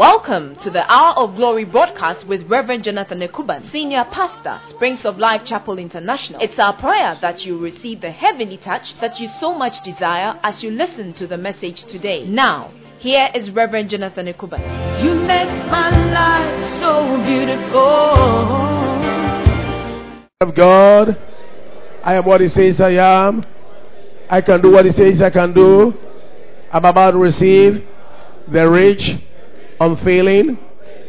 Welcome to the Hour of Glory broadcast with Reverend Jonathan Ekuban, Senior Pastor, Springs of Life Chapel International. It's our prayer that you receive the heavenly touch that you so much desire as you listen to the message today. Now, here is Reverend Jonathan Ekuban. You make my life so beautiful. of God. I am what He says I am. I can do what He says I can do. I'm about to receive the rich, unfailing,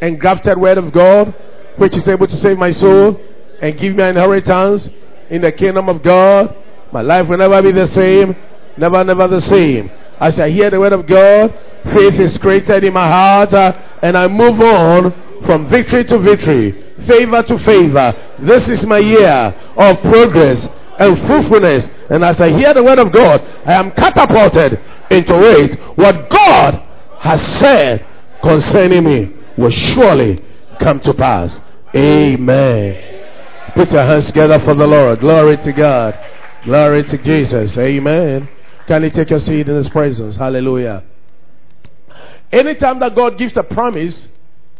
engrafted word of God, which is able to save my soul and give me an inheritance in the kingdom of God. My life will never be the same, never, never the same. As I hear the word of God, faith is created in my heart, uh, and I move on from victory to victory, favor to favor. This is my year of progress and fruitfulness. And as I hear the word of God, I am catapulted into it. What God has said concerning me will surely come to pass. Amen. Put your hands together for the Lord. Glory to God. Glory to Jesus. Amen. Can you take your seat in His presence? Hallelujah. Anytime that God gives a promise,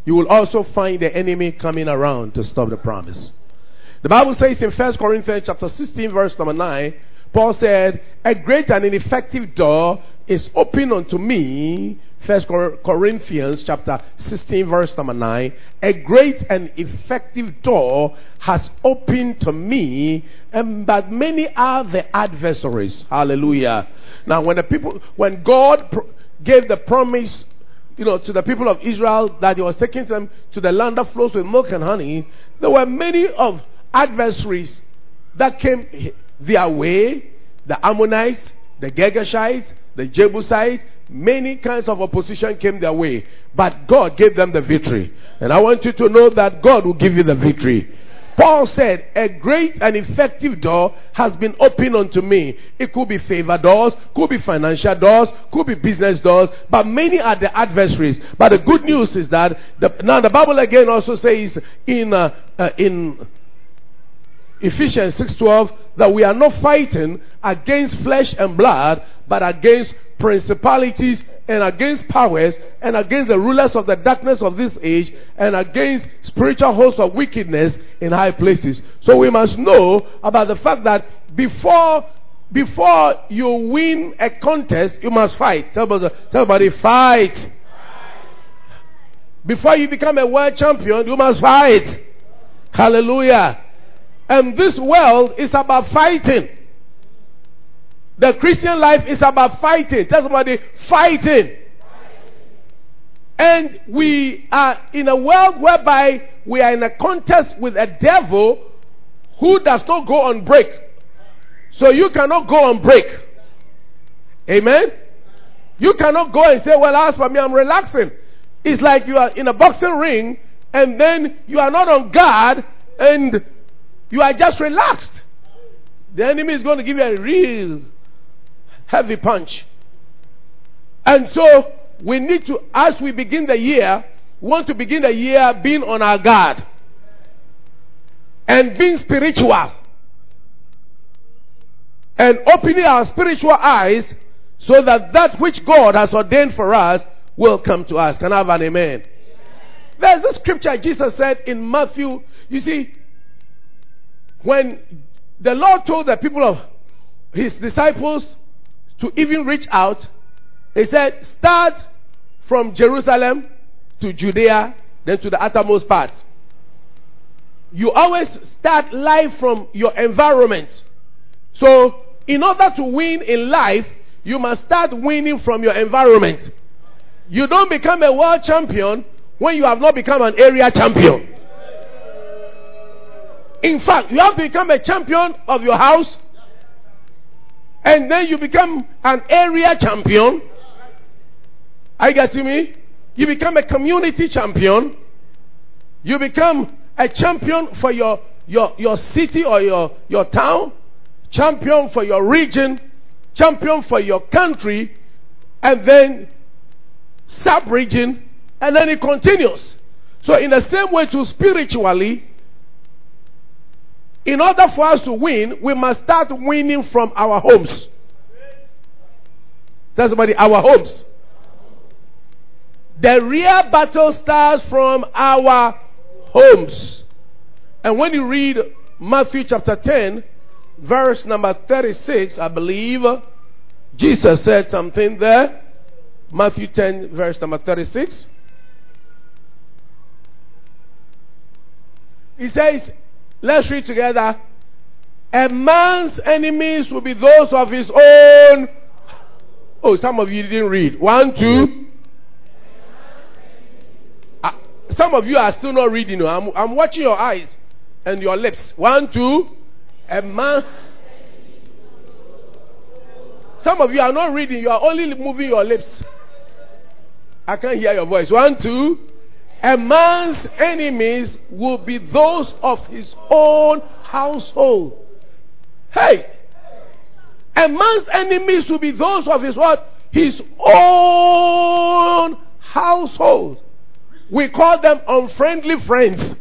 you will also find the enemy coming around to stop the promise. The Bible says in 1 Corinthians chapter 16, verse number 9, Paul said, A great and ineffective door is open unto me. 1 Corinthians chapter 16, verse number 9. A great and effective door has opened to me, and but many are the adversaries. Hallelujah. Now, when the people, when God gave the promise you know, to the people of Israel that he was taking them to the land that flows with milk and honey, there were many of adversaries that came their way. The Ammonites, the Girgashites, the Jebusites, many kinds of opposition came their way. But God gave them the victory. And I want you to know that God will give you the victory. Paul said, A great and effective door has been opened unto me. It could be favor doors, could be financial doors, could be business doors, but many are the adversaries. But the good news is that the, now the Bible again also says in uh, uh, in Ephesians 6:12 that we are not fighting against flesh and blood, but against principalities and against powers and against the rulers of the darkness of this age and against spiritual hosts of wickedness in high places. So we must know about the fact that before before you win a contest, you must fight. Tell somebody, somebody fight. Before you become a world champion, you must fight. Hallelujah. And this world is about fighting. The Christian life is about fighting. Tell somebody, fighting. And we are in a world whereby we are in a contest with a devil who does not go on break. So you cannot go on break. Amen? You cannot go and say, Well, as for me, I'm relaxing. It's like you are in a boxing ring and then you are not on guard and you are just relaxed. The enemy is going to give you a real heavy punch. And so we need to, as we begin the year, want to begin the year being on our guard and being spiritual and opening our spiritual eyes so that that which God has ordained for us will come to us. Can I have an amen? There's a scripture Jesus said in Matthew. You see, when the Lord told the people of his disciples to even reach out, he said, start from Jerusalem to Judea, then to the uttermost parts. You always start life from your environment. So, in order to win in life, you must start winning from your environment. You don't become a world champion when you have not become an area champion. In fact, you have become a champion of your house, and then you become an area champion. Are you getting me? You become a community champion. You become a champion for your, your, your city or your, your town, champion for your region, champion for your country, and then sub region, and then it continues. So, in the same way, to spiritually, in order for us to win, we must start winning from our homes. Tell somebody, our homes. The real battle starts from our homes. And when you read Matthew chapter 10, verse number 36, I believe, Jesus said something there. Matthew 10, verse number 36. He says, let's read together. A man's enemies will be those of his own. Oh, some of you didn't read. One, two. Uh, some of you are still not reading. I'm, I'm watching your eyes and your lips. One, two. A man. Some of you are not reading, you are only moving your lips. I can't hear your voice. One, two. A man's enemies will be those of his own household. Hey! A man's enemies will be those of his what? His own household. We call them unfriendly friends.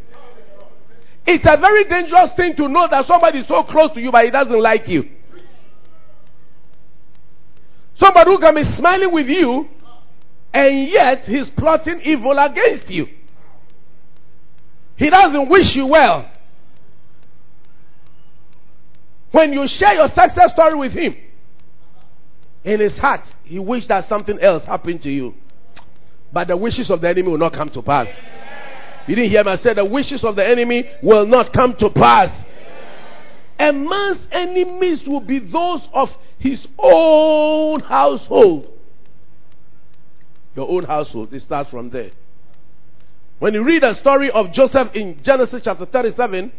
It's a very dangerous thing to know that somebody is so close to you but he doesn't like you. Somebody who can be smiling with you and yet he's plotting evil against you. He doesn't wish you well. When you share your success story with him, in his heart, he wished that something else happened to you. But the wishes of the enemy will not come to pass. You didn't hear me? I said the wishes of the enemy will not come to pass. A man's enemies will be those of his own household. Your own household. It starts from there. When you read the story of Joseph in Genesis chapter 37,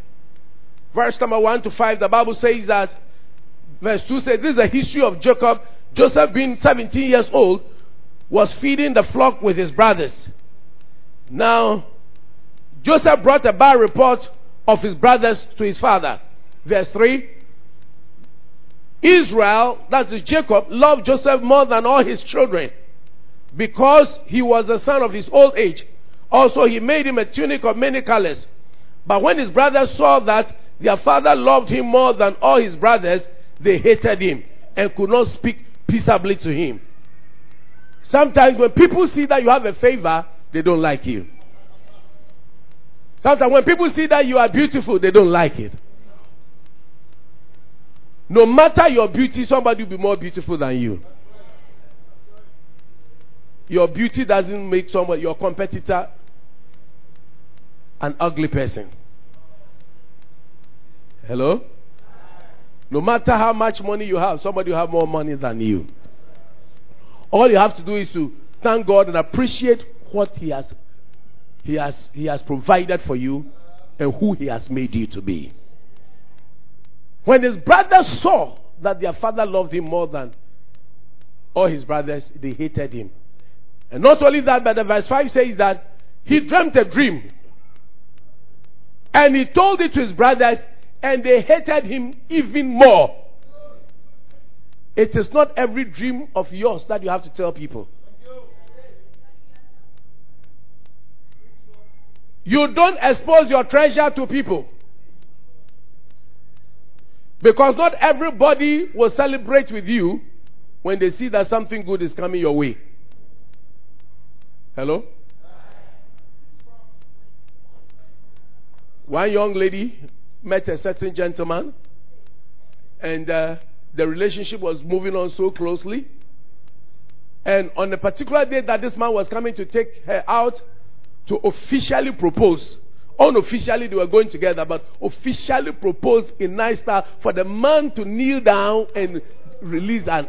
verse number 1 to 5, the Bible says that, verse 2 says, This is the history of Jacob. Joseph, being 17 years old, was feeding the flock with his brothers. Now, Joseph brought a bad report of his brothers to his father. Verse 3 Israel, that is Jacob, loved Joseph more than all his children because he was the son of his old age. Also, he made him a tunic of many colors. But when his brothers saw that their father loved him more than all his brothers, they hated him and could not speak peaceably to him. Sometimes when people see that you have a favor, they don't like you. Sometimes when people see that you are beautiful, they don't like it. No matter your beauty, somebody will be more beautiful than you. Your beauty doesn't make someone, your competitor, an ugly person. Hello? No matter how much money you have, somebody will have more money than you. All you have to do is to thank God and appreciate what He has, He has, He has provided for you and who He has made you to be. When his brothers saw that their father loved him more than all his brothers, they hated him. And not only that, but the verse 5 says that he dreamt a dream. And he told it to his brothers, and they hated him even more. It is not every dream of yours that you have to tell people. You don't expose your treasure to people. Because not everybody will celebrate with you when they see that something good is coming your way. Hello? One young lady met a certain gentleman, and uh, the relationship was moving on so closely. And on a particular day that this man was coming to take her out to officially propose, Unofficially, they were going together, but officially propose in nice style for the man to kneel down and release an,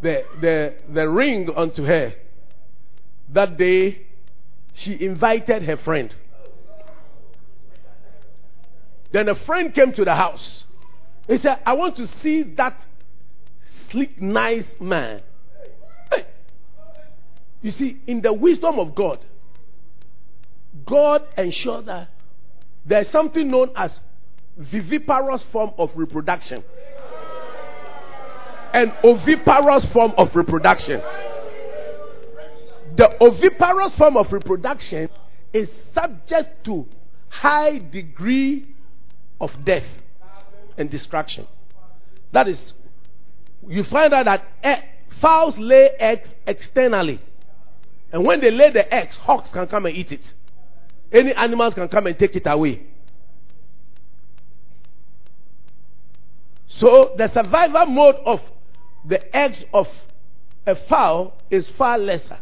the, the, the ring unto her. That day, she invited her friend. Then a friend came to the house. He said, I want to see that sleek, nice man. Hey. You see, in the wisdom of God, God ensured that there's something known as viviparous form of reproduction and oviparous form of reproduction. The oviparous form of reproduction is subject to high degree of death and destruction. That is, you find out that fowls lay eggs externally. And when they lay the eggs, hawks can come and eat it. Any animals can come and take it away. So the survival mode of the eggs of a fowl is far lesser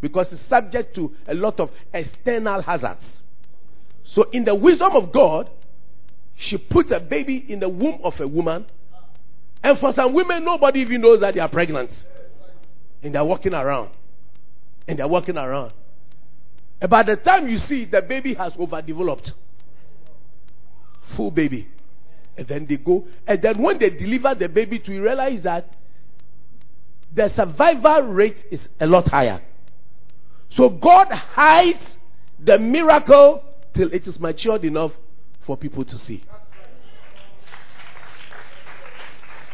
because it's subject to a lot of external hazards. So, in the wisdom of God, she puts a baby in the womb of a woman, and for some women, nobody even knows that they are pregnant, and they're walking around, and they're walking around. And by the time you see, the baby has overdeveloped, full baby. And then they go. And then when they deliver the baby to you, realize that the survival rate is a lot higher. So God hides the miracle till it is matured enough for people to see.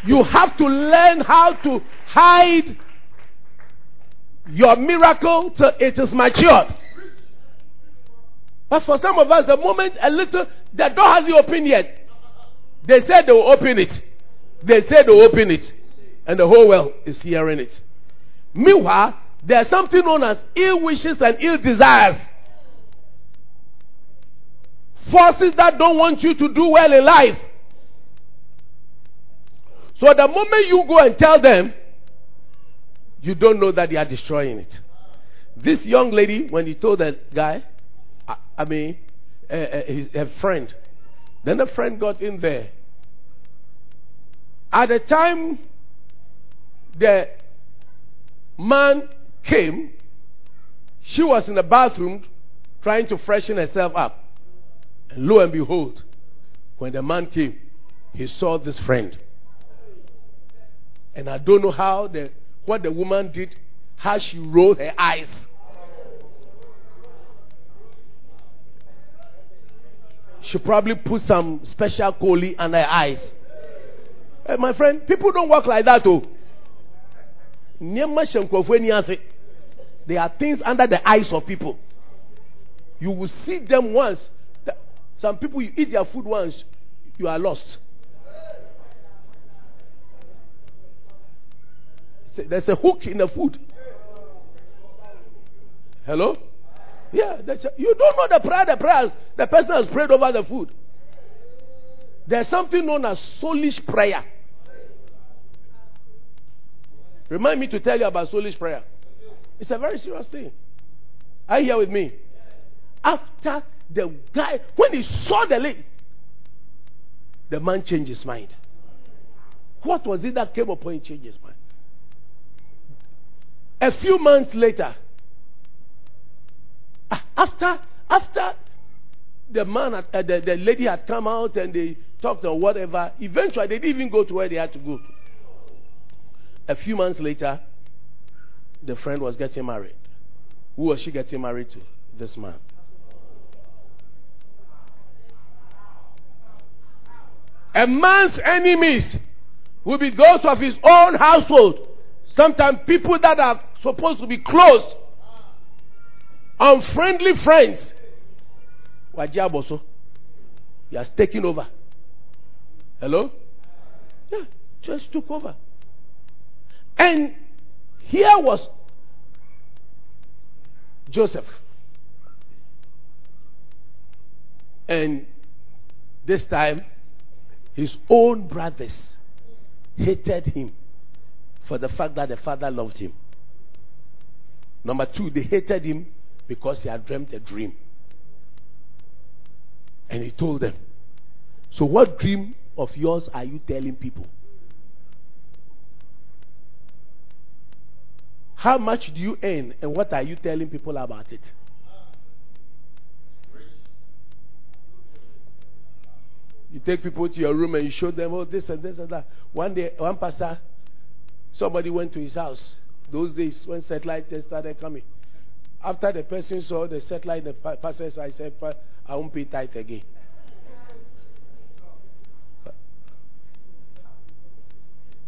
You have to learn how to hide your miracle till it is matured. But for some of us, the moment a little, the door hasn't opened yet. They said they will open it. They said they will open it. And the whole world is hearing it. Meanwhile, there's something known as ill wishes and ill desires. Forces that don't want you to do well in life. So the moment you go and tell them, you don't know that they are destroying it. This young lady, when he told that guy, I, I mean, uh, his, a friend, then a friend got in there. At the time the man came, she was in the bathroom trying to freshen herself up. And lo and behold, when the man came, he saw this friend. And I don't know how the what the woman did, how she rolled her eyes. She probably put some special collie on her eyes. Hey, my friend, people don't work like that, oh. There are things under the eyes of people. You will see them once. Some people, you eat their food once, you are lost. There's a hook in the food. Hello? Yeah, you don't know the prayer, the prayers the person has prayed over the food. There's something known as soulish prayer. Remind me to tell you about soulish prayer. It's a very serious thing. Are you here with me? After the guy, when he saw the lady, the man changed his mind. What was it that came upon him changed his mind? A few months later, after after the man, uh, the, the lady had come out and they talked or whatever, eventually they didn't even go to where they had to go. A few months later, the friend was getting married. Who was she getting married to? This man. A man's enemies will be those of his own household. Sometimes people that are supposed to be close, unfriendly friends. Wajiaboso. He has taken over. Hello? Yeah, just took over. And here was Joseph. And this time, his own brothers hated him for the fact that the father loved him. Number two, they hated him because he had dreamt a dream. And he told them, So, what dream of yours are you telling people? How much do you earn and what are you telling people about it? You take people to your room and you show them, oh, this and this and that. One day, one pastor, somebody went to his house. Those days when satellite just started coming. After the person saw the satellite, the said, I said, I won't pay tithe again.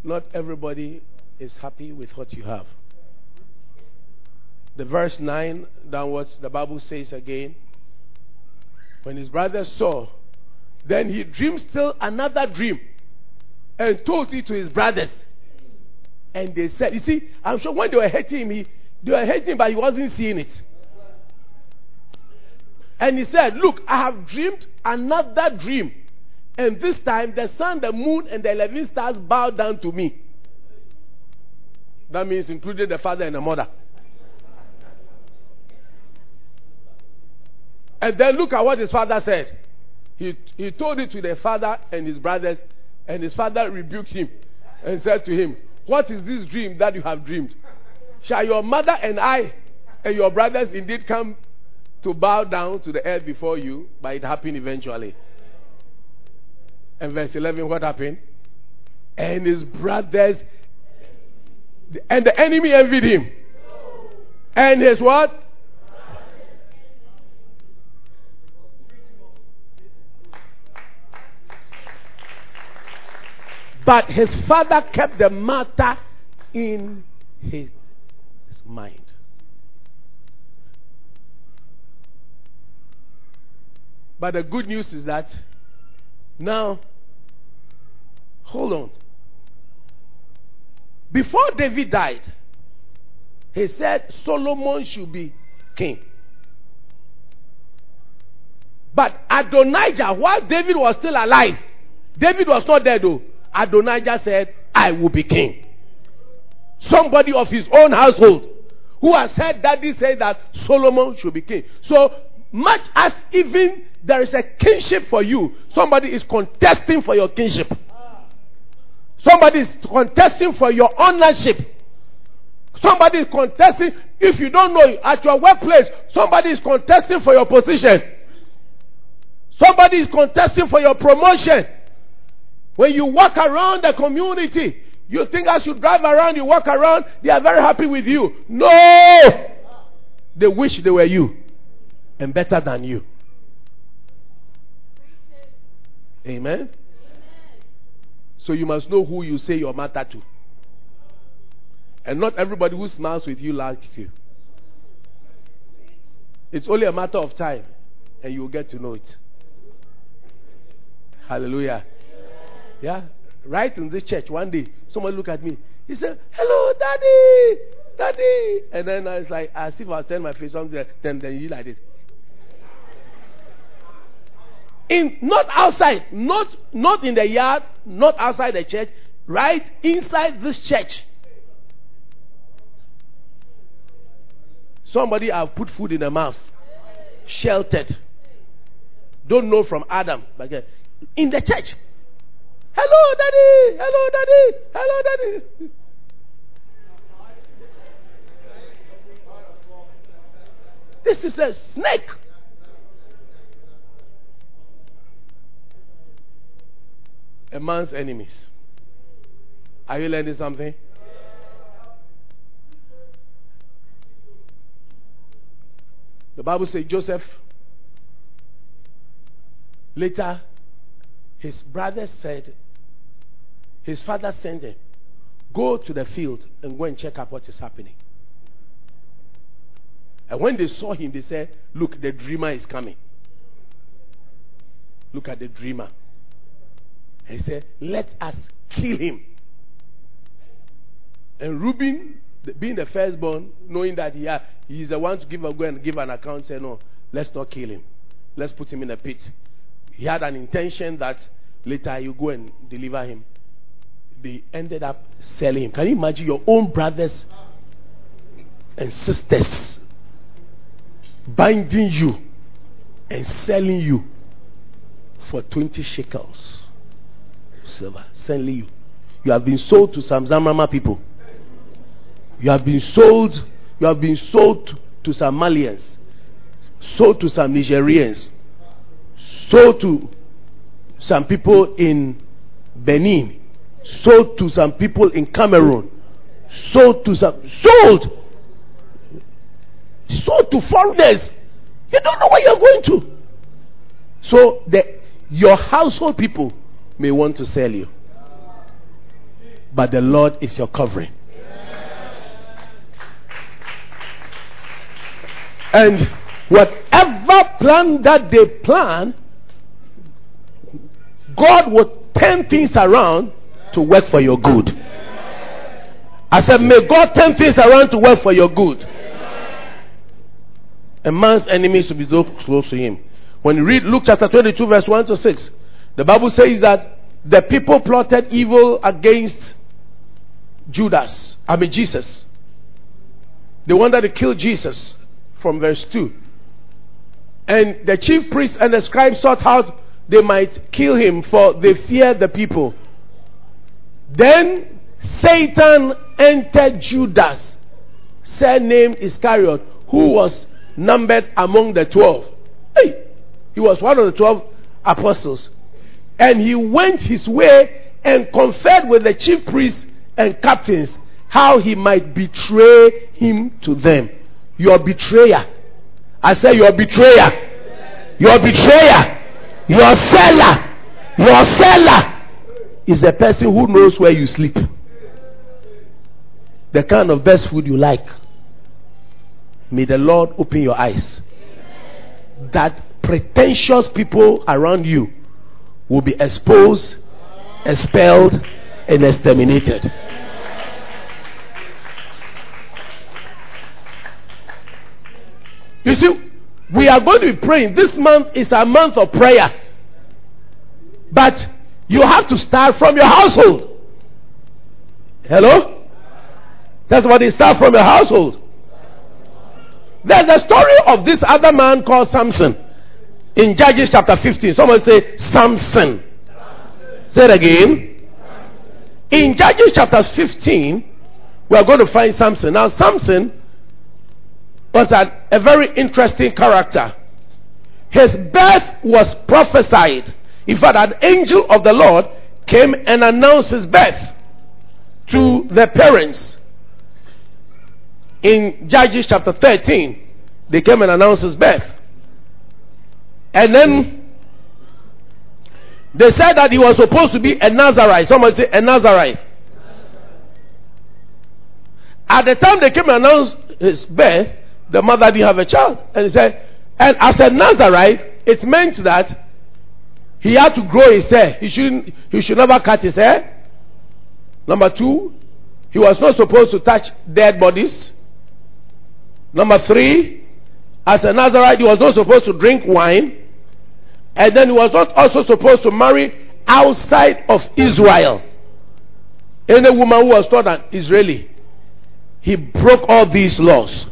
Not everybody is happy with what you have the verse 9 downwards, the Bible says again, when his brother saw, then he dreamed still another dream and told it to his brothers. And they said, You see, I'm sure when they were hating him, he, they were hating but he wasn't seeing it. And he said, Look, I have dreamed another dream. And this time the sun, the moon, and the 11 stars bowed down to me. That means including the father and the mother. And then look at what his father said. He, he told it to the father and his brothers, and his father rebuked him and said to him, What is this dream that you have dreamed? Shall your mother and I and your brothers indeed come to bow down to the earth before you? But it happened eventually. And verse 11, what happened? And his brothers, and the enemy envied him. And his what? But his father kept the matter in his mind. But the good news is that now, hold on. Before David died, he said Solomon should be king. But Adonijah, while David was still alive, David was not dead though. Adonijah said, I will be king. Somebody of his own household who has said daddy said that Solomon should be king. So much as even there is a kinship for you, somebody is contesting for your kinship. Somebody is contesting for your ownership. Somebody is contesting, if you don't know, at your workplace, somebody is contesting for your position. Somebody is contesting for your promotion. When you walk around the community, you think as you drive around, you walk around, they are very happy with you. No! They wish they were you and better than you. Amen? So you must know who you say your matter to. And not everybody who smiles with you likes you. It's only a matter of time, and you will get to know it. Hallelujah. Yeah. Right in this church, one day, someone looked at me. He said, Hello, Daddy! Daddy! And then I was like, as if I was my face something, then, then you like this. In not outside, not not in the yard, not outside the church, right inside this church. Somebody have put food in the mouth, sheltered. Don't know from Adam, but uh, in the church. Hello, daddy. Hello, daddy. Hello, daddy. This is a snake. A man's enemies. Are you learning something? The Bible says Joseph later his brothers said his father sent him go to the field and go and check out what is happening and when they saw him they said look the dreamer is coming look at the dreamer he said let us kill him and Reuben being the firstborn, knowing that he, he is the one to give a, go and give an account, said, No, let's not kill him. Let's put him in a pit. He had an intention that later you go and deliver him. They ended up selling him. Can you imagine your own brothers and sisters binding you and selling you for 20 shekels silver? Selling you. You have been sold to some Zabrama people. You have been sold, you have been sold to some Malians, sold to some Nigerians, sold to some people in Benin, sold to some people in Cameroon, sold to some, sold, sold to foreigners. You don't know where you're going to. So the, your household people may want to sell you, but the Lord is your covering. And whatever plan that they plan, God will turn things around to work for your good. I said, May God turn things around to work for your good. A man's enemies should be so close to him. When you read Luke chapter 22, verse 1 to 6, the Bible says that the people plotted evil against Judas, I mean Jesus. They wanted to kill Jesus from verse 2. And the chief priests and the scribes sought how they might kill him, for they feared the people. Then Satan entered Judas, surnamed Iscariot, who was numbered among the twelve. Hey, he was one of the twelve apostles. And he went his way and conferred with the chief priests and captains how he might betray him to them. Your betrayer. I say your betrayer. Your betrayer. Your seller. Your seller is a person who knows where you sleep. The kind of best food you like. May the Lord open your eyes. That pretentious people around you will be exposed, expelled, and exterminated. You see, we are going to be praying. This month is a month of prayer. But you have to start from your household. Hello? That's what it start from your household. There's a story of this other man called Samson in Judges chapter 15. Someone say Samson. Say it again. In Judges chapter 15, we are going to find Samson. Now, Samson was a, a very interesting character. His birth was prophesied. In fact, an angel of the Lord came and announced his birth to the parents in Judges chapter 13, they came and announced his birth. And then they said that he was supposed to be a Nazarite. Someone say a Nazarite. At the time they came and announced his birth, the mother didn't have a child. And he said, and as a Nazarite, it meant that he had to grow his hair. He shouldn't, he should never cut his hair. Number two, he was not supposed to touch dead bodies. Number three, as a Nazarite, he was not supposed to drink wine. And then he was not also supposed to marry outside of Israel. Any woman who was taught an Israeli. He broke all these laws.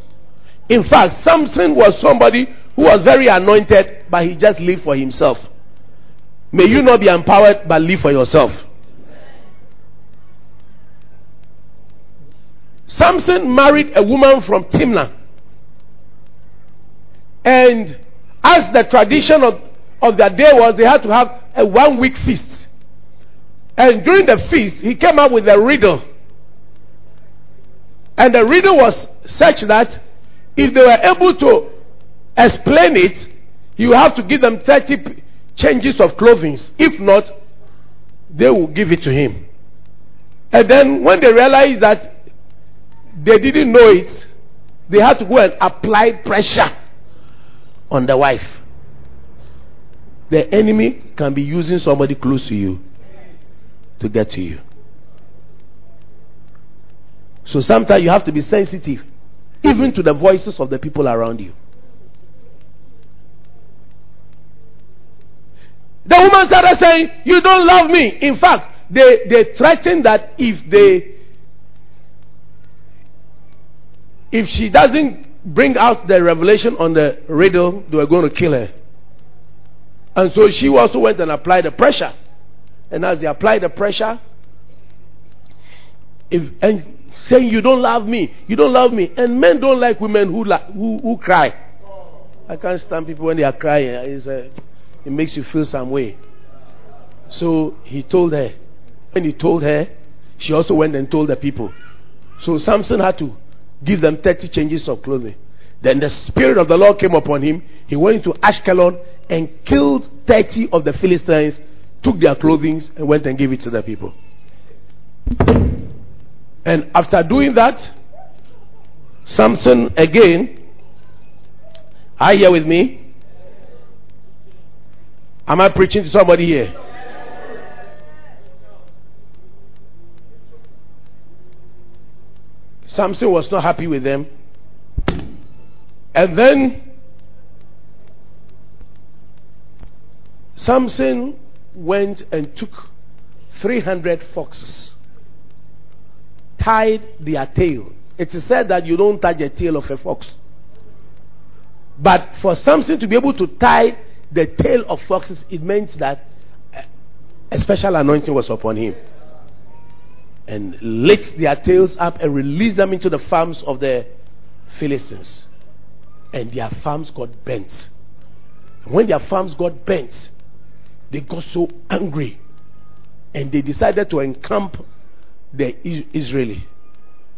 In fact, Samson was somebody who was very anointed, but he just lived for himself. May you not be empowered, but live for yourself. Samson married a woman from Timnah. And as the tradition of, of that day was, they had to have a one week feast. And during the feast, he came up with a riddle. And the riddle was such that if they were able to explain it, you have to give them 30 changes of clothing. If not, they will give it to him. And then when they realized that they didn't know it, they had to go and apply pressure on the wife. The enemy can be using somebody close to you to get to you. So sometimes you have to be sensitive, even to the voices of the people around you. The woman started saying, You don't love me. In fact, they, they threatened that if they if she doesn't bring out the revelation on the riddle, they were going to kill her. And so she also went and applied the pressure. And as they applied the pressure, if, and saying, You don't love me, you don't love me. And men don't like women who, who, who cry. I can't stand people when they are crying. It's, it makes you feel some way. So he told her. When he told her, she also went and told the people. So Samson had to give them 30 changes of clothing. Then the Spirit of the Lord came upon him. He went into Ashkelon and killed 30 of the Philistines, took their clothing, and went and gave it to the people. And after doing that, Samson again, are you here with me? Am I preaching to somebody here? Samson was not happy with them. And then Samson went and took 300 foxes, tied their tail. It is said that you don't touch the tail of a fox. But for Samson to be able to tie the tail of foxes, it meant that a special anointing was upon him. And lit their tails up and released them into the farms of the Philistines. And their farms got bent. And when their farms got bent, they got so angry. And they decided to encamp the Israeli.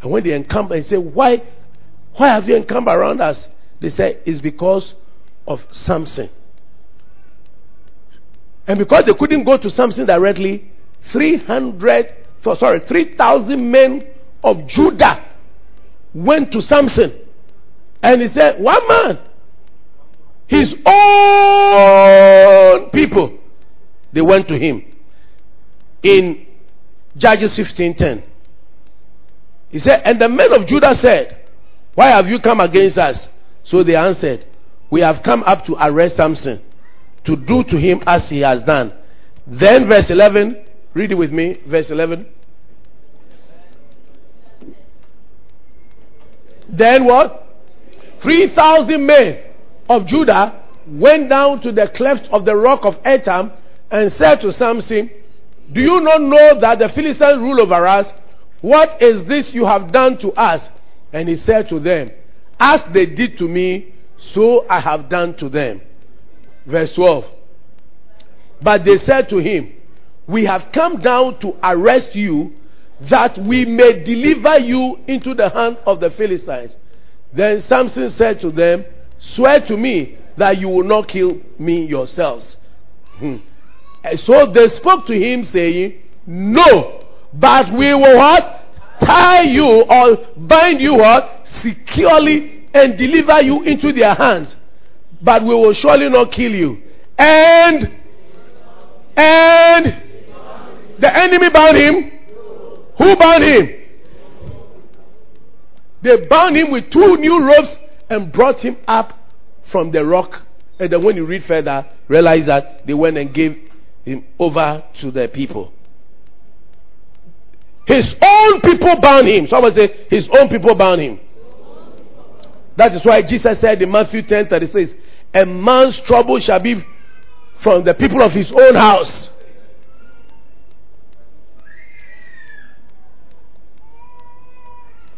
And when they encamp and say, Why, why have you encamped around us? They say, It's because of Samson. And because they couldn't go to Samson directly, 300, sorry, 3,000 men of Judah went to Samson. And he said, One man, his own people, they went to him. In Judges 15:10. He said, And the men of Judah said, Why have you come against us? So they answered, We have come up to arrest Samson to do to him as he has done. Then, verse 11, read it with me, verse 11. Then what? 3,000 men of Judah went down to the cleft of the rock of Etam and said to Samson, Do you not know that the Philistines rule over us? What is this you have done to us? And he said to them, As they did to me, so I have done to them. Verse 12. But they said to him, We have come down to arrest you that we may deliver you into the hand of the Philistines. Then Samson said to them, Swear to me that you will not kill me yourselves. Hmm. And so they spoke to him, saying, No, but we will what? Tie you or bind you up securely and deliver you into their hands but we will surely not kill you. And, and the enemy bound him. Who bound him? They bound him with two new ropes and brought him up from the rock. And then when you read further, realize that they went and gave him over to the people. His own people bound him. Someone say, his own people bound him. That is why Jesus said in Matthew 10 36, a man's trouble shall be from the people of his own house.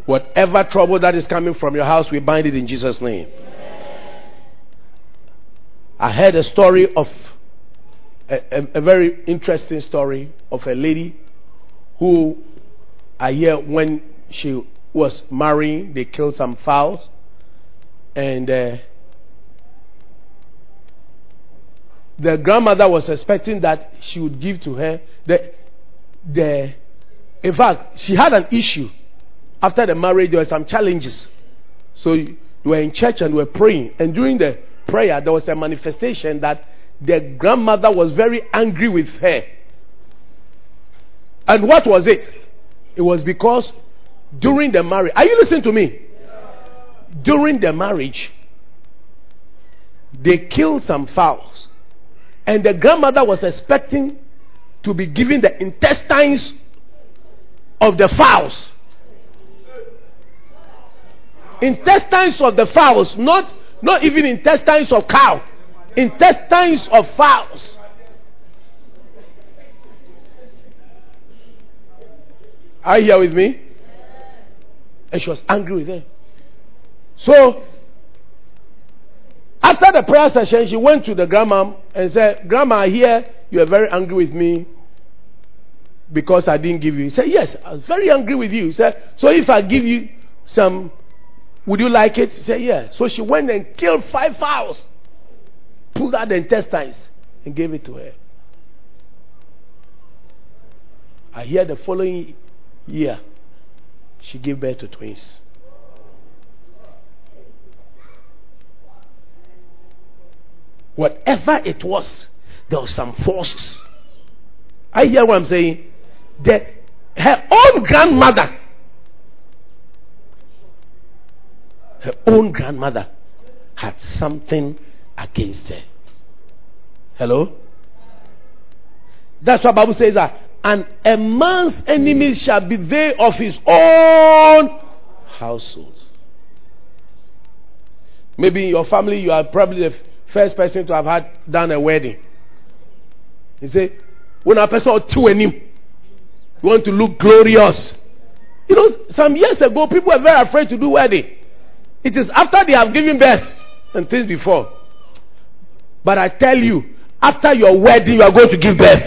Whatever trouble that is coming from your house, we bind it in Jesus' name. I heard a story of a, a, a, very interesting story of a lady who I hear when she was marrying, they killed some fowls, and uh, the grandmother was expecting that she would give to her. The the in fact she had an issue. After the marriage there were some challenges. So we were in church and we were praying. And during the prayer there was a manifestation that the grandmother was very angry with her. And what was it? It was because during the marriage are you listening to me? During the marriage they killed some fowls and the grandmother was expecting to be given the intestines of the fowls. Intestines of the fowls, not, not even intestines of cow, intestines of fowls. Are you here with me? And she was angry with them. So after the prayer session, she went to the grandma and said, Grandma, I hear you are very angry with me because I didn't give you. He said, Yes, I was very angry with you. He said, So if I give you some, would you like it? She said, Yeah. So she went and killed five fowls, pulled out the intestines, and gave it to her. I hear the following year, she gave birth to twins. Whatever it was, there was some forces. I hear what I'm saying. The, her own grandmother her own grandmother had something against her. Hello? That's what Bible says that and a man's enemies shall be they of his own household. Maybe in your family you are probably the first person to have had done a wedding. He said, when a person or two and you want to look glorious. You know, some years ago people were very afraid to do wedding. It is after they have given birth and things before. But I tell you, after your wedding, you are going to give birth.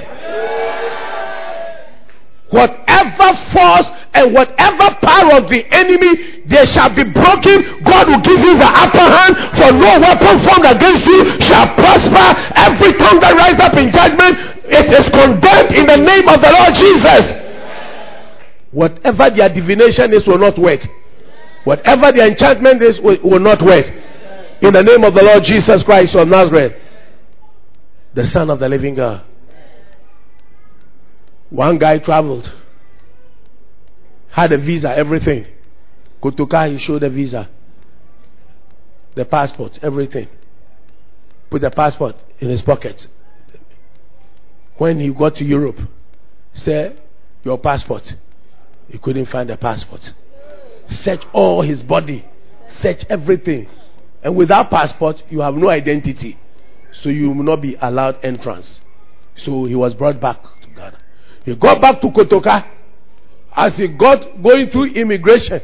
Whatever force and whatever power of the enemy, they shall be broken. God will give you the upper hand, for no weapon formed against you shall prosper. Every tongue that rises up in judgment, it is condemned in the name of the Lord Jesus. Whatever their divination is will not work. Whatever their enchantment is will, will not work. In the name of the Lord Jesus Christ of Nazareth, the Son of the living God. One guy traveled, had a visa, everything. Kotoka, he showed the visa, the passport, everything. Put the passport in his pocket. When he got to Europe, said, Your passport. He couldn't find the passport. Search all his body, search everything. And without passport, you have no identity. So you will not be allowed entrance. So he was brought back. He got back to Kotoka. As he got going through immigration,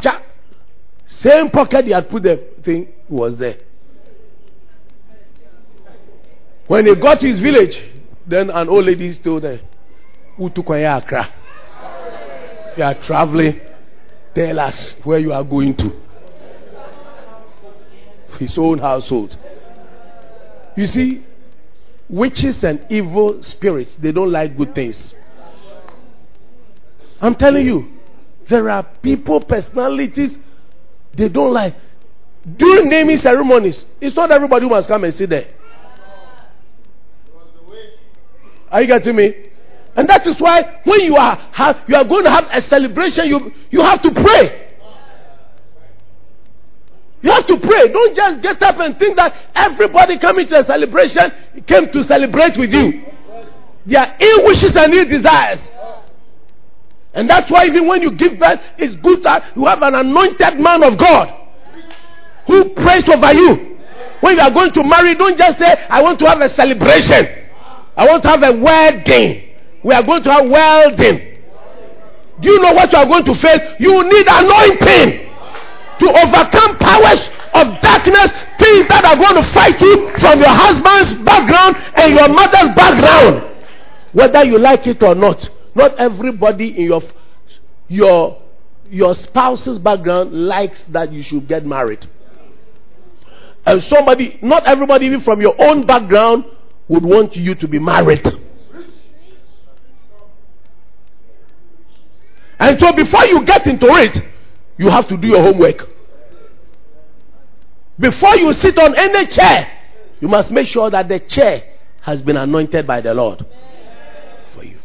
cha, same pocket he had put the thing was there. When he got to his village, then an old lady told him, Utukwaya Accra. You are traveling. Tell us where you are going to. His own household. You see, witches and evil spirits, they don't like good things. I'm telling you, there are people, personalities, they don't like. During naming ceremonies, it's not everybody who must come and sit there. Are you getting me? And that is why when you are have, you are going to have a celebration, you you have to pray. You have to pray. Don't just get up and think that everybody coming to a celebration came to celebrate with you. There are ill wishes and ill desires. And that's why even when you give birth, it's good that you have an anointed man of God who prays over you. When you are going to marry, don't just say, I want to have a celebration. I want to have a wedding. We are going to have welding. Do you know what you are going to face? You need anointing are going to fight you from your husband's background and your mother's background. Whether you like it or not. Not everybody in your your your spouse's background likes that you should get married. And somebody, not everybody even from your own background would want you to be married. And so before you get into it, you have to do your homework. Before you sit on any chair, you must make sure that the chair has been anointed by the Lord for you.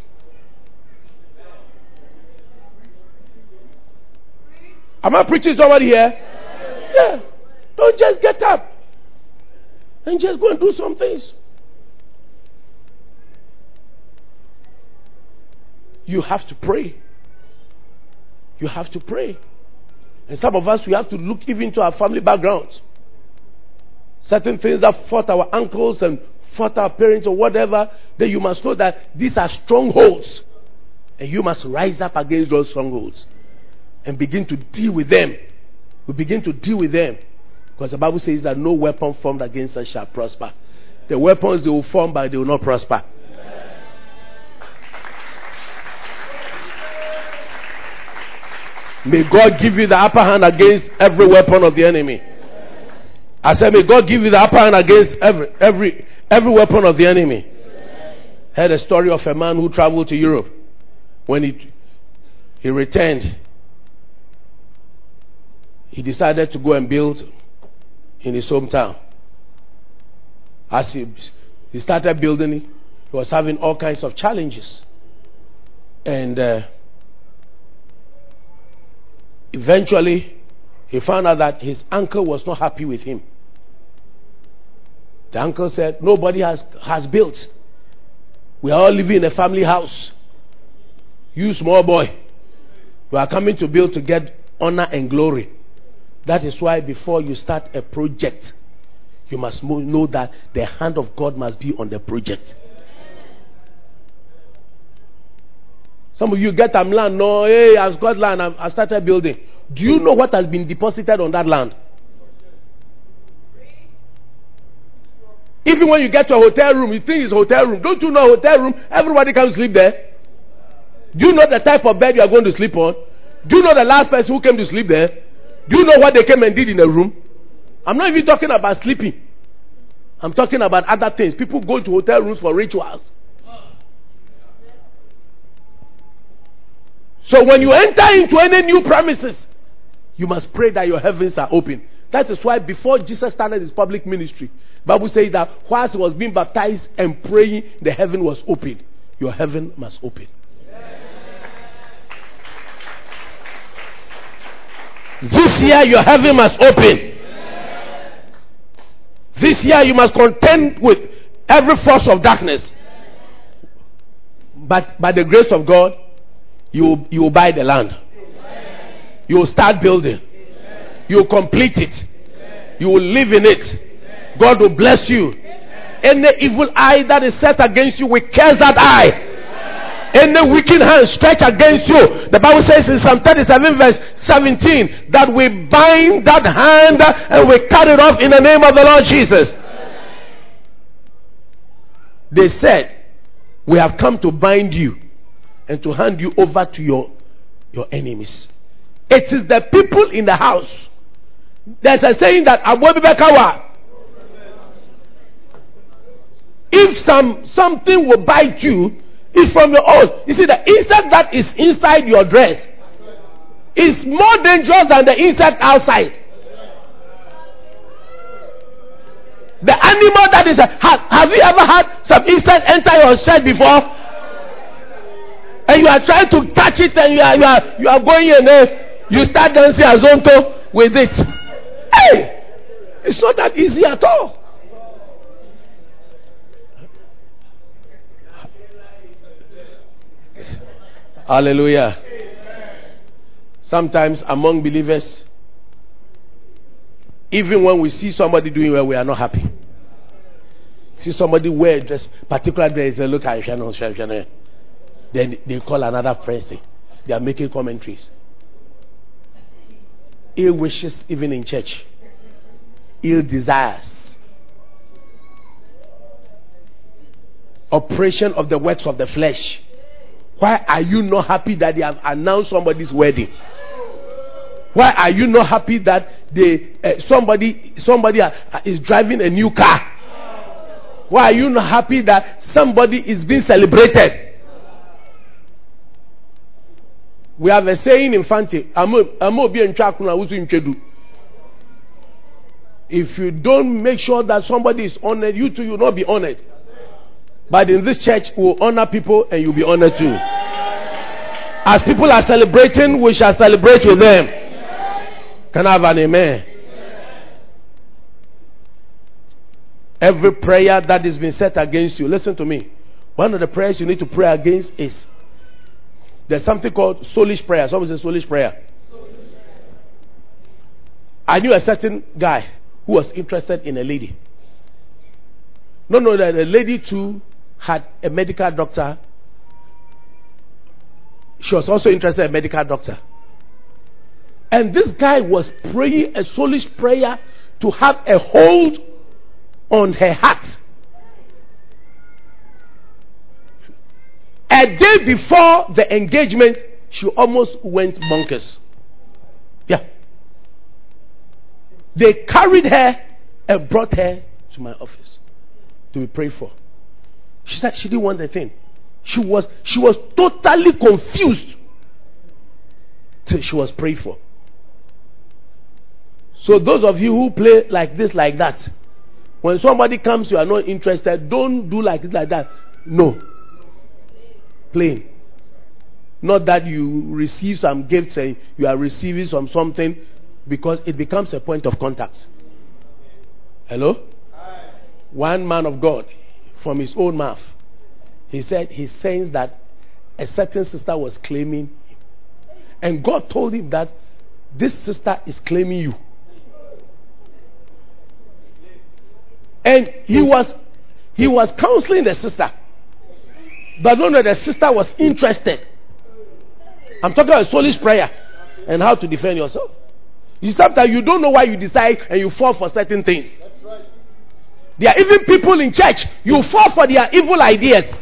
Am I preaching somebody here? Yeah. Don't just get up and just go and do some things. You have to pray. You have to pray. And some of us, we have to look even to our family backgrounds. Certain things that fought our uncles and fought our parents or whatever, then you must know that these are strongholds. And you must rise up against those strongholds and begin to deal with them. We begin to deal with them. Because the Bible says that no weapon formed against us shall prosper. The weapons they will form, but they will not prosper. May God give you the upper hand against every weapon of the enemy. I said, may God give you the upper hand against every every every weapon of the enemy. Heard a story of a man who traveled to Europe. When he he returned, he decided to go and build in his hometown. As he, he started building, he was having all kinds of challenges. And uh, eventually, he found out that his uncle was not happy with him. The uncle said, Nobody has, has built. We are all living in a family house. You, small boy, you are coming to build to get honor and glory. That is why before you start a project, you must know that the hand of God must be on the project. Some of you get some land. No, hey, I've got land. I've, started building. Do you know what has been deposited on that land? Even when you get to a hotel room, you think it's a hotel room. Don't you know a hotel room? Everybody can sleep there. Do you know the type of bed you are going to sleep on? Do you know the last person who came to sleep there? Do you know what they came and did in the room? I'm not even talking about sleeping. I'm talking about other things. People go to hotel rooms for rituals. So when you enter into any new premises, you must pray that your heavens are open. That is why before Jesus started his public ministry, Bible says that whilst he was being baptized and praying, the heaven was open. Your heaven must open. This year your heaven must open. This year you must contend with every force of darkness. But by the grace of God, you you will buy the land. You will start building. You will complete it. You will live in it. God will bless you. Any evil eye that is set against you, we curse that eye. Any wicked hand stretched against you, the Bible says in Psalm 37, verse 17, that we bind that hand and we cut it off in the name of the Lord Jesus. They said, We have come to bind you and to hand you over to your, your enemies. It is the people in the house. There's a saying that Abu If some something will bite you, it's from your own. You see, the insect that is inside your dress is more dangerous than the insect outside. The animal that is have, have you ever had some insect enter your shirt before? And you are trying to catch it and you are you are you are going in there, you start dancing azonto with it. Hey! It's not that easy at all. Hallelujah. Sometimes among believers, even when we see somebody doing well, we are not happy. See somebody wear a dress, particular dress, look ah, at Shannon, then they call another person. They are making commentaries. Ill wishes, even in church. Ill desires. Operation of the works of the flesh. Why are you not happy that they have announced somebody's wedding? Why are you not happy that they uh, somebody somebody uh, is driving a new car? Why are you not happy that somebody is being celebrated? We have a saying in Fante, if you don't make sure that somebody is honored, you too will not be honored. But in this church, we will honor people and you'll be honored too. As people are celebrating, we shall celebrate with them. Can I have an amen? Every prayer that is being set against you, listen to me. One of the prayers you need to pray against is there's something called soulish prayer. Someone says soulish prayer. I knew a certain guy who was interested in a lady. No, no, that the lady too had a medical doctor. She was also interested in a medical doctor. And this guy was praying a soulish prayer to have a hold on her heart. A day before the engagement, she almost went bonkers. Yeah. They carried her and brought her to my office to be prayed for. She said she didn't want the thing. She was she was totally confused till she was prayed for. So those of you who play like this, like that, when somebody comes, you are not interested. Don't do like this, like that. No, plain. Not that you receive some gifts and you are receiving some something, because it becomes a point of contact. Hello? One man of God, from his own mouth, he said he sensed that a certain sister was claiming him. And God told him that this sister is claiming you. And he hmm. was he was counseling the sister. But no, no, the sister was interested. I'm talking about soulish prayer and how to defend yourself. You sometimes you don't know why you decide and you fall for certain things. There are even people in church, you fall for their evil ideas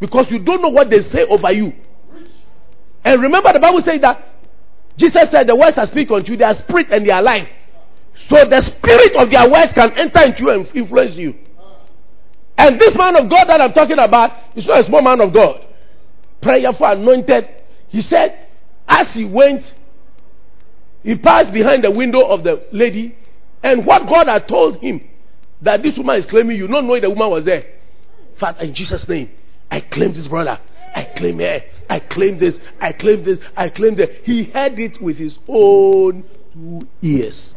because you don't know what they say over you. And remember, the Bible says that Jesus said, The words I speak unto you, they are spirit and they are life. So the spirit of their words can enter into you and influence you. And this man of God that I'm talking about is not a small man of God. Prayerful, anointed. He said, as he went, he passed behind the window of the lady, and what God had told him that this woman is claiming you, not knowing the woman was there. Father, in Jesus' name, I claim this brother. I claim her. I claim this. I claim this. I claim that. He heard it with his own ears.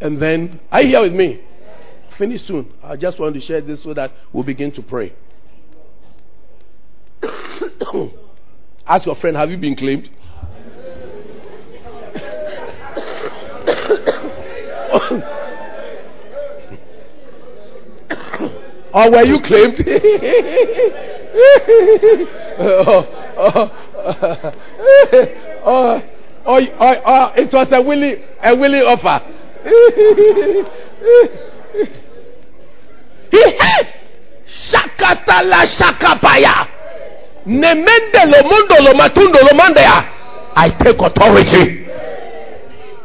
And then, are you here with me? Finish soon. I just want to share this so that we'll begin to pray. Ask your friend, have you been claimed? or were you claimed? oh, oh, oh, oh, it was a willing, a willing offer. Shakatala shakapaya. Nemende lomundo lomatundo lomandea i take authority.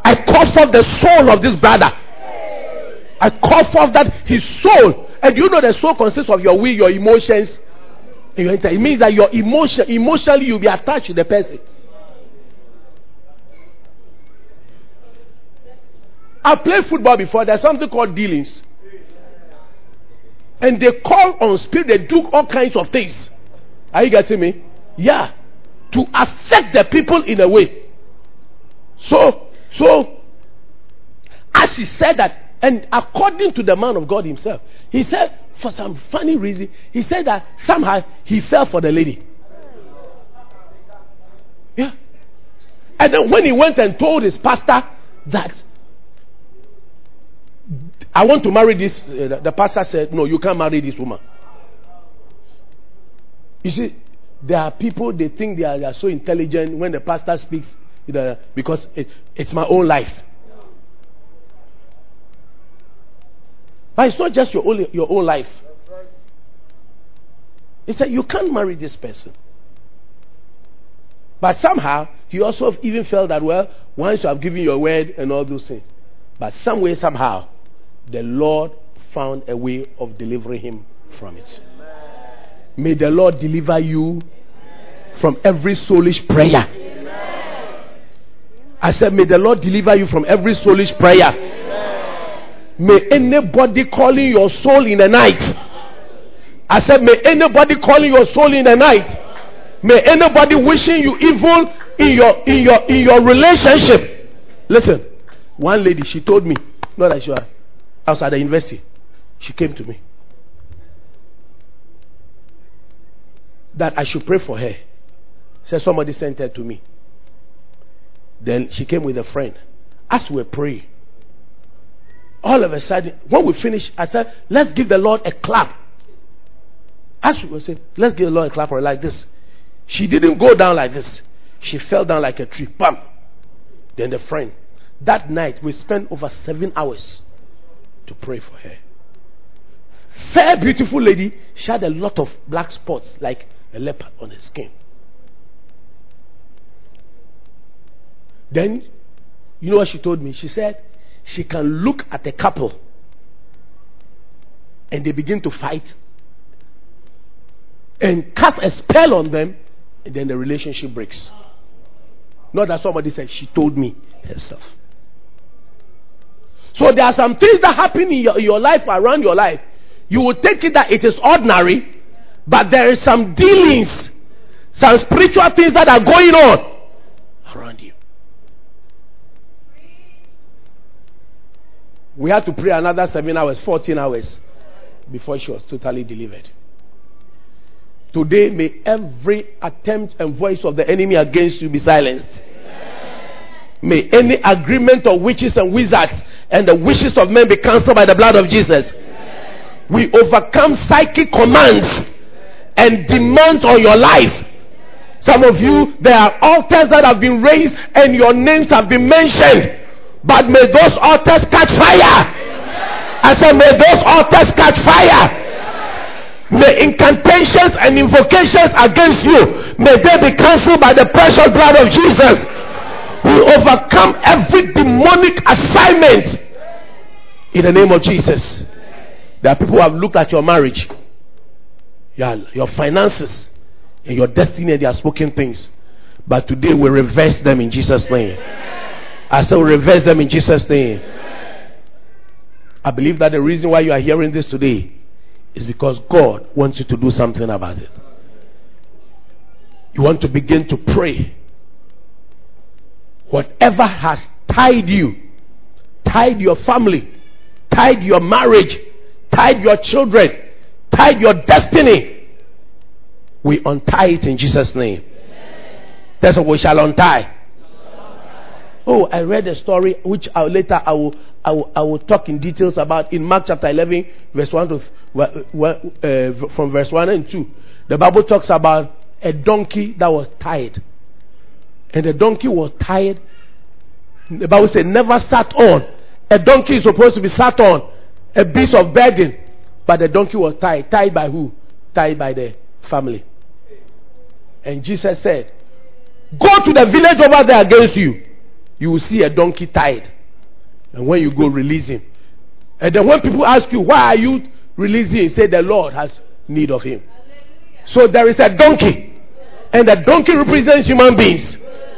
I call forth the soul of this brother. I call forth that his soul. And you know the soul consists of your will your emotions. It means that your emotion emotionally you'll be attached to the person I played football before. There's something called dealings. And they call on spirit, they do all kinds of things. Are you getting me? Yeah. To affect the people in a way. So, so, as he said that, and according to the man of God himself, he said, for some funny reason, he said that somehow he fell for the lady. Yeah. And then when he went and told his pastor that I want to marry this. Uh, the pastor said, No, you can't marry this woman. You see, there are people, they think they are, they are so intelligent when the pastor speaks because it, it's my own life. But it's not just your own, your own life. He said, You can't marry this person. But somehow, he also even felt that, well, once you have given your word and all those things. But some way, somehow, the Lord found a way of delivering him from it. May the Lord deliver you from every soulish prayer. I said, May the Lord deliver you from every soulish prayer. May anybody calling your soul in the night. I said, May anybody calling your soul in the night. May anybody wishing you evil in your in your in your relationship. Listen, one lady she told me, not that you are I was at the university. She came to me. That I should pray for her. Said somebody sent her to me. Then she came with a friend. As we praying, all of a sudden, when we finished, I said, Let's give the Lord a clap. As we were saying, Let's give the Lord a clap her like this. She didn't go down like this. She fell down like a tree. Bam. Then the friend. That night, we spent over seven hours to pray for her. Fair, beautiful lady. She had a lot of black spots like a leopard on her skin. Then, you know what she told me? She said she can look at a couple and they begin to fight and cast a spell on them, and then the relationship breaks. Not that somebody said, she told me herself. So there are some things that happen in your, your life, around your life. You will take it that it is ordinary, But there is some dealings, some spiritual things that are going on around you. We had to pray another seven hours, 14 hours before she was totally delivered. Today, may every attempt and voice of the enemy against you be silenced. May any agreement of witches and wizards and the wishes of men be cancelled by the blood of Jesus. We overcome psychic commands and demands on your life. Some of you, there are altars that have been raised and your names have been mentioned. But may those altars catch fire. I said, may those altars catch fire. May incantations and invocations against you, may they be cancelled by the precious blood of Jesus. We overcome every demonic assignment in the name of Jesus. There are people who have looked at your marriage, your, your finances, and your destiny, and they have spoken things. But today we reverse them in Jesus' name. I said, we reverse them in Jesus' name. I believe that the reason why you are hearing this today is because God wants you to do something about it. You want to begin to pray. Whatever has tied you, tied your family, tied your marriage, tied your children, tied your destiny, we untie it in Jesus' name. That's what we shall untie. Oh, I read a story which I, later I will, I will, I will talk in details about in Mark chapter 11, verse 1 to uh, from verse 1 and 2. The Bible talks about a donkey that was tied. And the donkey was tied. The Bible said, never sat on. A donkey is supposed to be sat on, a beast of burden. But the donkey was tied. Tied by who? Tied by the family. And Jesus said, Go to the village over there against you you will see a donkey tied. And when you go, release him. And then when people ask you, why are you releasing him? Say, the Lord has need of him. So there is a donkey. And the donkey represents human beings.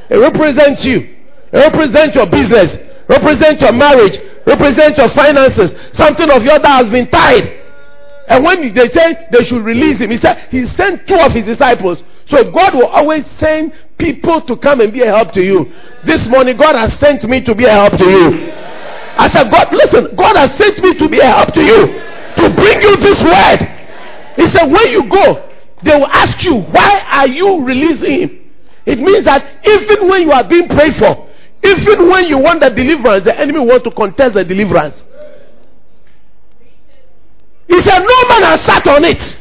It represents you. It represents your business. Represents your marriage. Represents your finances. Something of yours that has been tied. And when they say they should release him, he said he sent two of his disciples. So God will always send people to come and be a help to you. This morning, God has sent me to be a help to you. I said, God, listen, God has sent me to be a help to you, to bring you this word. He said, when you go, they will ask you, why are you releasing him? It means that even when you are being prayed for, even when you want the deliverance, the enemy want to contest the deliverance. He said, No man has sat on it.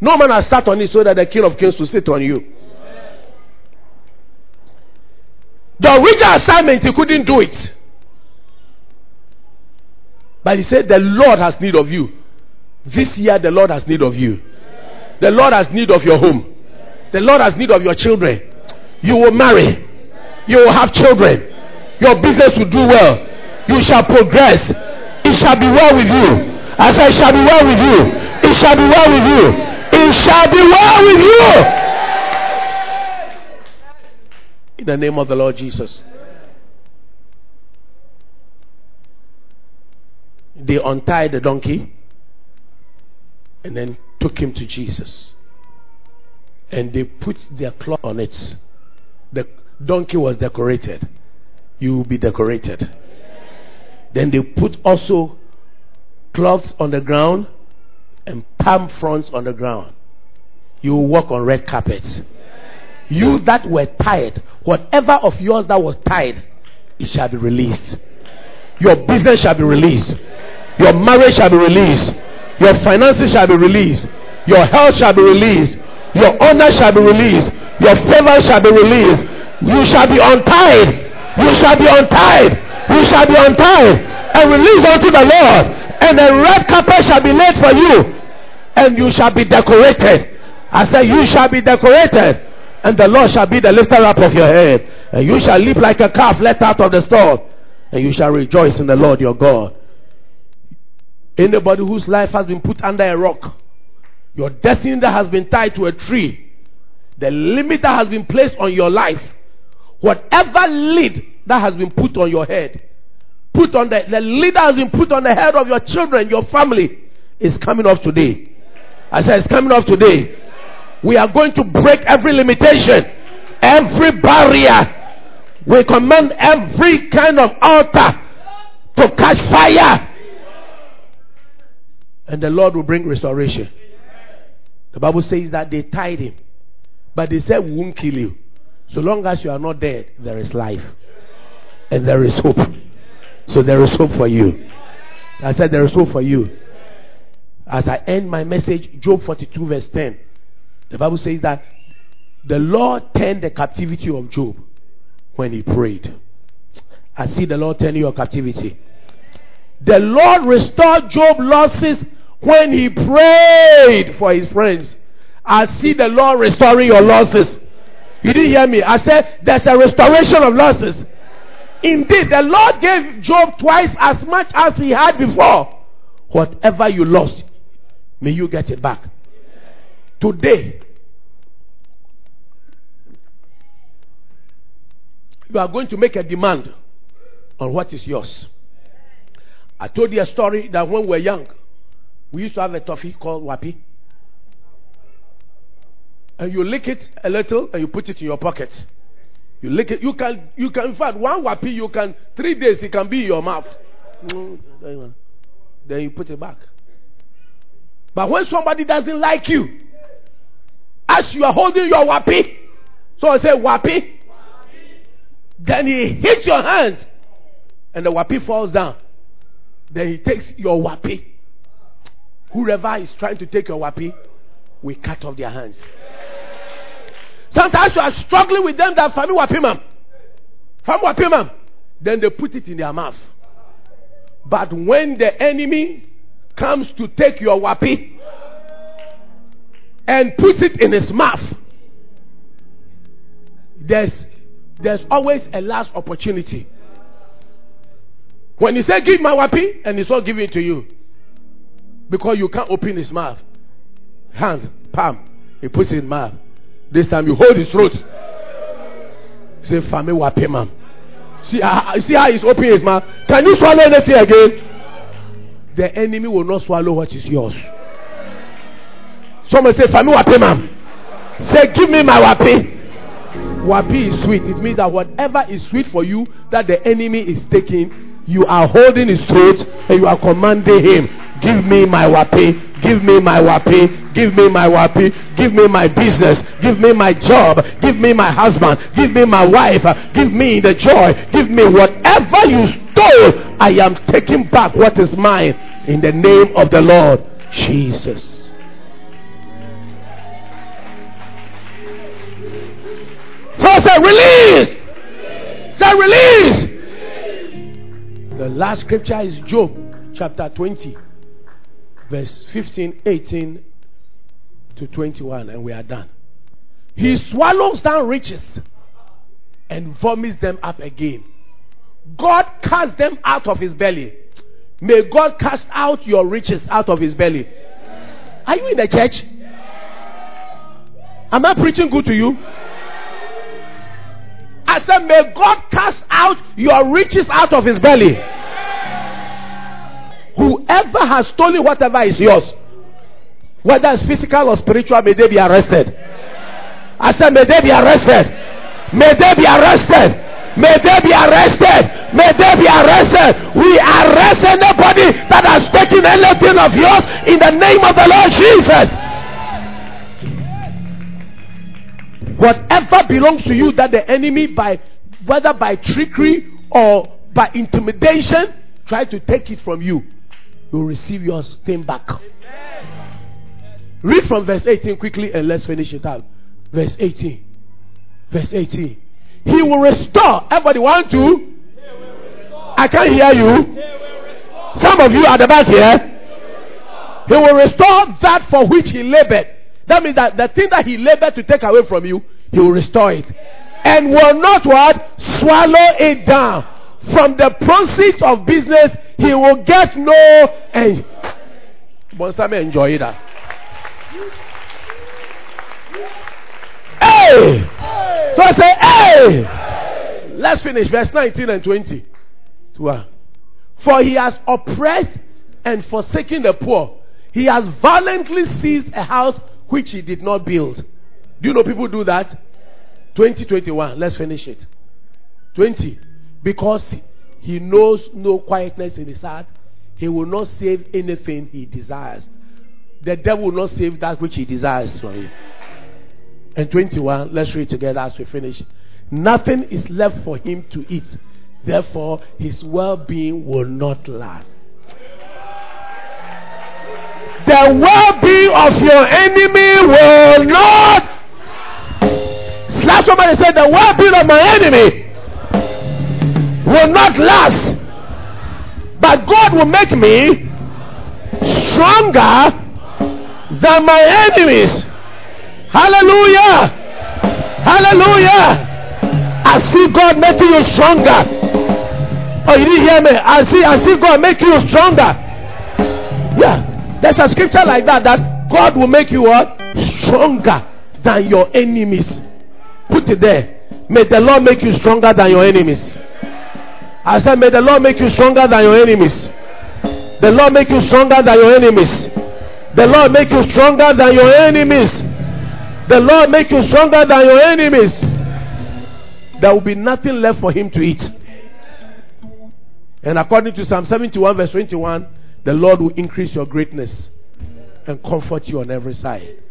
No man has sat on it so that the King of Kings will sit on you. The original assignment, he couldn't do it. But he said, The Lord has need of you. This year, the Lord has need of you. The Lord has need of your home. The Lord has need of your children. You will marry. You will have children. Your business will do well. You shall progress. It shall be well with you. As I shall be well with you. It shall be well with you. It shall be well with you. In the name of the Lord Jesus. They untied the donkey and then took him to Jesus. And they put their cloth on it. The donkey was decorated. You will be decorated. Then they put also cloths on the ground and palm fronds on the ground. You will walk on red carpets. You that were tied, whatever of yours that was tied, it shall be released. Your business shall be released. Your marriage shall be released. Your finances shall be released. Your health shall be released. Your honor shall be released. Your favor shall be released. You shall be untied. You shall be untied. You shall be untied and released unto the Lord. And a red carpet shall be laid for you. And you shall be decorated. I say, You shall be decorated and the Lord shall be the lifter up of your head. And you shall leap like a calf let out of the stall. And you shall rejoice in the Lord your God. Anybody whose life has been put under a rock, your destiny that has been tied to a tree, the limit that has been placed on your life, whatever lid that has been put on your head, put on the, the lid that has been put on the head of your children, your family, is coming off today. I said, it's coming off today. We are going to break every limitation, every barrier. We command every kind of altar to catch fire. And the Lord will bring restoration. The Bible says that they tied him, but they said, We won't kill you. So long as you are not dead, there is life. And there is hope. So there is hope for you. I said, There is hope for you. As I end my message, Job 42, verse 10, the Bible says that the Lord turned the captivity of Job when he prayed. I see the Lord turning your captivity. The Lord restored Job losses when he prayed for his friends. I see the Lord restoring your losses. You didn't hear me. I said there's a restoration of losses. Indeed, the Lord gave Job twice as much as he had before. Whatever you lost, may you get it back. Today, you are going to make a demand on what is yours. I told you a story that when we were young, we used to have a toffee called Wapi. And you lick it a little and you put it in your pocket. You lick it. You can, you can, in fact, one Wapi, you can, three days, it can be in your mouth. Then you put it back. But when somebody doesn't like you, as you are holding your Wapi, so I say Wapi, then he hits your hands and the Wapi falls down. Then he takes your Wapi Whoever is trying to take your wapi, we cut off their hands. Sometimes you are struggling with them that family wapi mam. Family wapi mam. Then they put it in their mouth. But when the enemy comes to take your wapi and puts it in his mouth, there's there's always a last opportunity. When you say give my wapi and he's not giving to you, because you can't open his mouth. Hand, palm, he puts in mouth. This time you hold his throat. Say, Fami wapimam. See, uh, see how he's opening his mouth. Can you swallow anything again? The enemy will not swallow what is yours. Someone say, Fami wapimam. Say, give me my wapi. Wapi is sweet. It means that whatever is sweet for you that the enemy is taking, you are holding his throat and you are commanding him Give me my wapi. Give me my wapi. Give me my wapi. Give me my business. Give me my job. Give me my husband. Give me my wife. Give me the joy. Give me whatever you stole. I am taking back what is mine in the name of the Lord Jesus. So say release. Say release. The last scripture is Job chapter 20 verse 15, 18 to 21, and we are done. He swallows down riches and vomits them up again. God casts them out of his belly. May God cast out your riches out of his belly. Are you in the church? Am I preaching good to you? I said, May God cast out your riches out of his belly. Whoever has stolen whatever is yours, whether it's physical or spiritual, may they be arrested. I said, may they be arrested. May they be arrested. May they be arrested. May they be arrested. We arrest anybody that has taken anything of yours in the name of the Lord Jesus. Whatever belongs to you that the enemy, by whether by trickery or by intimidation, try to take it from you, you receive your thing back. Read from verse 18 quickly and let's finish it out. Verse 18. Verse 18. He will restore. Everybody want to? I can't hear you. Some of you at the back here. He will restore that for which he labored. That means that the thing that he labored to take away from you, he will restore it. And will not what? Swallow it down. From the proceeds of business, he will get no and may enjoy that. Hey! So I say, hey! Let's finish verse 19 and 20. For he has oppressed and forsaken the poor. He has violently seized a house which he did not build. Do you know people do that? 2021. Let's finish it. 20. Because he knows no quietness in his heart, he will not save anything he desires. The devil will not save that which he desires from him. And 21, let's read together as we finish. Nothing is left for him to eat. Therefore, his well being will not last. The well being of your enemy will not. Slap somebody say, The well being of my enemy will not last. But God will make me stronger than my enemies. Hallelujah. Hallelujah. I see God making you stronger. Oh, you didn't hear me? I see, I see God making you stronger. Yeah. There's a scripture like that that God will make you what? Stronger than your enemies. Put it there. May the Lord make you stronger than your enemies. I said, May the Lord make you stronger than your enemies. The Lord make you stronger than your enemies. The Lord make you stronger than your enemies. The Lord make you stronger than your enemies. There will be nothing left for him to eat. And according to Psalm 71, verse 21, the Lord will increase your greatness and comfort you on every side.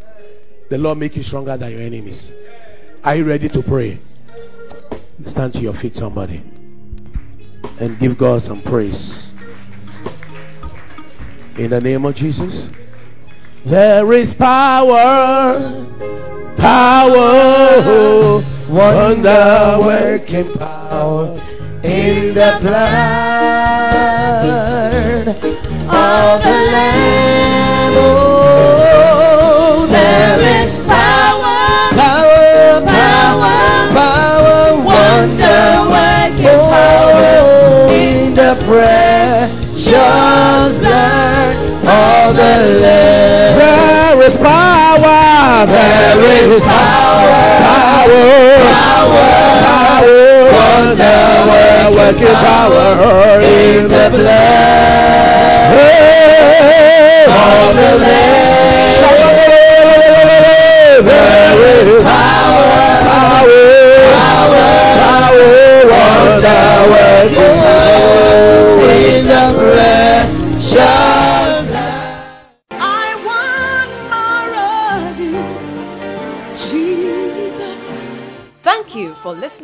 The Lord make you stronger than your enemies. Are you ready to pray? Stand to your feet, somebody, and give God some praise. In the name of Jesus. There is power, power, wonder working power in the blood of the Lamb. Precious blood of the Lamb. There is power, there is power, power, power, power, wonder working power in the blood of the Lamb. There is power, power,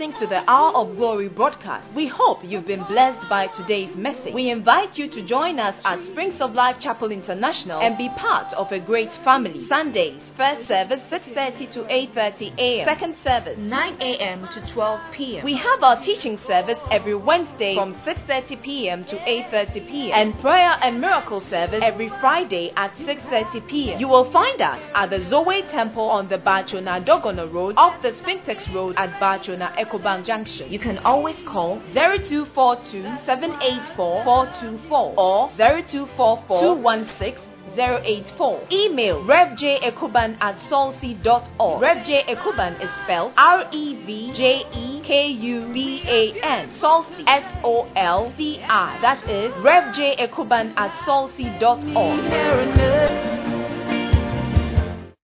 listening to the Hour of Glory broadcast. We hope you've been blessed by today's message. We invite you to join us at Springs of Life Chapel International and be part of a great family. Sundays, first service 6:30 to 8:30 a.m. Second service 9 a.m. to 12 p.m. We have our teaching service every Wednesday from 6:30 p.m. to 8:30 p.m. and prayer and miracle service every Friday at 6:30 p.m. You will find us at the Zoe Temple on the Baatsona Dogono Road off the Spintex Road at Baatsona Ecobank Junction. You can always call 0242 784 424 or 0244 216 084. Email revjekuban at. Rev J Ekuban is spelled R E V J E K U B A N. Solcy S O L C I. That is Rev J Ekuban at is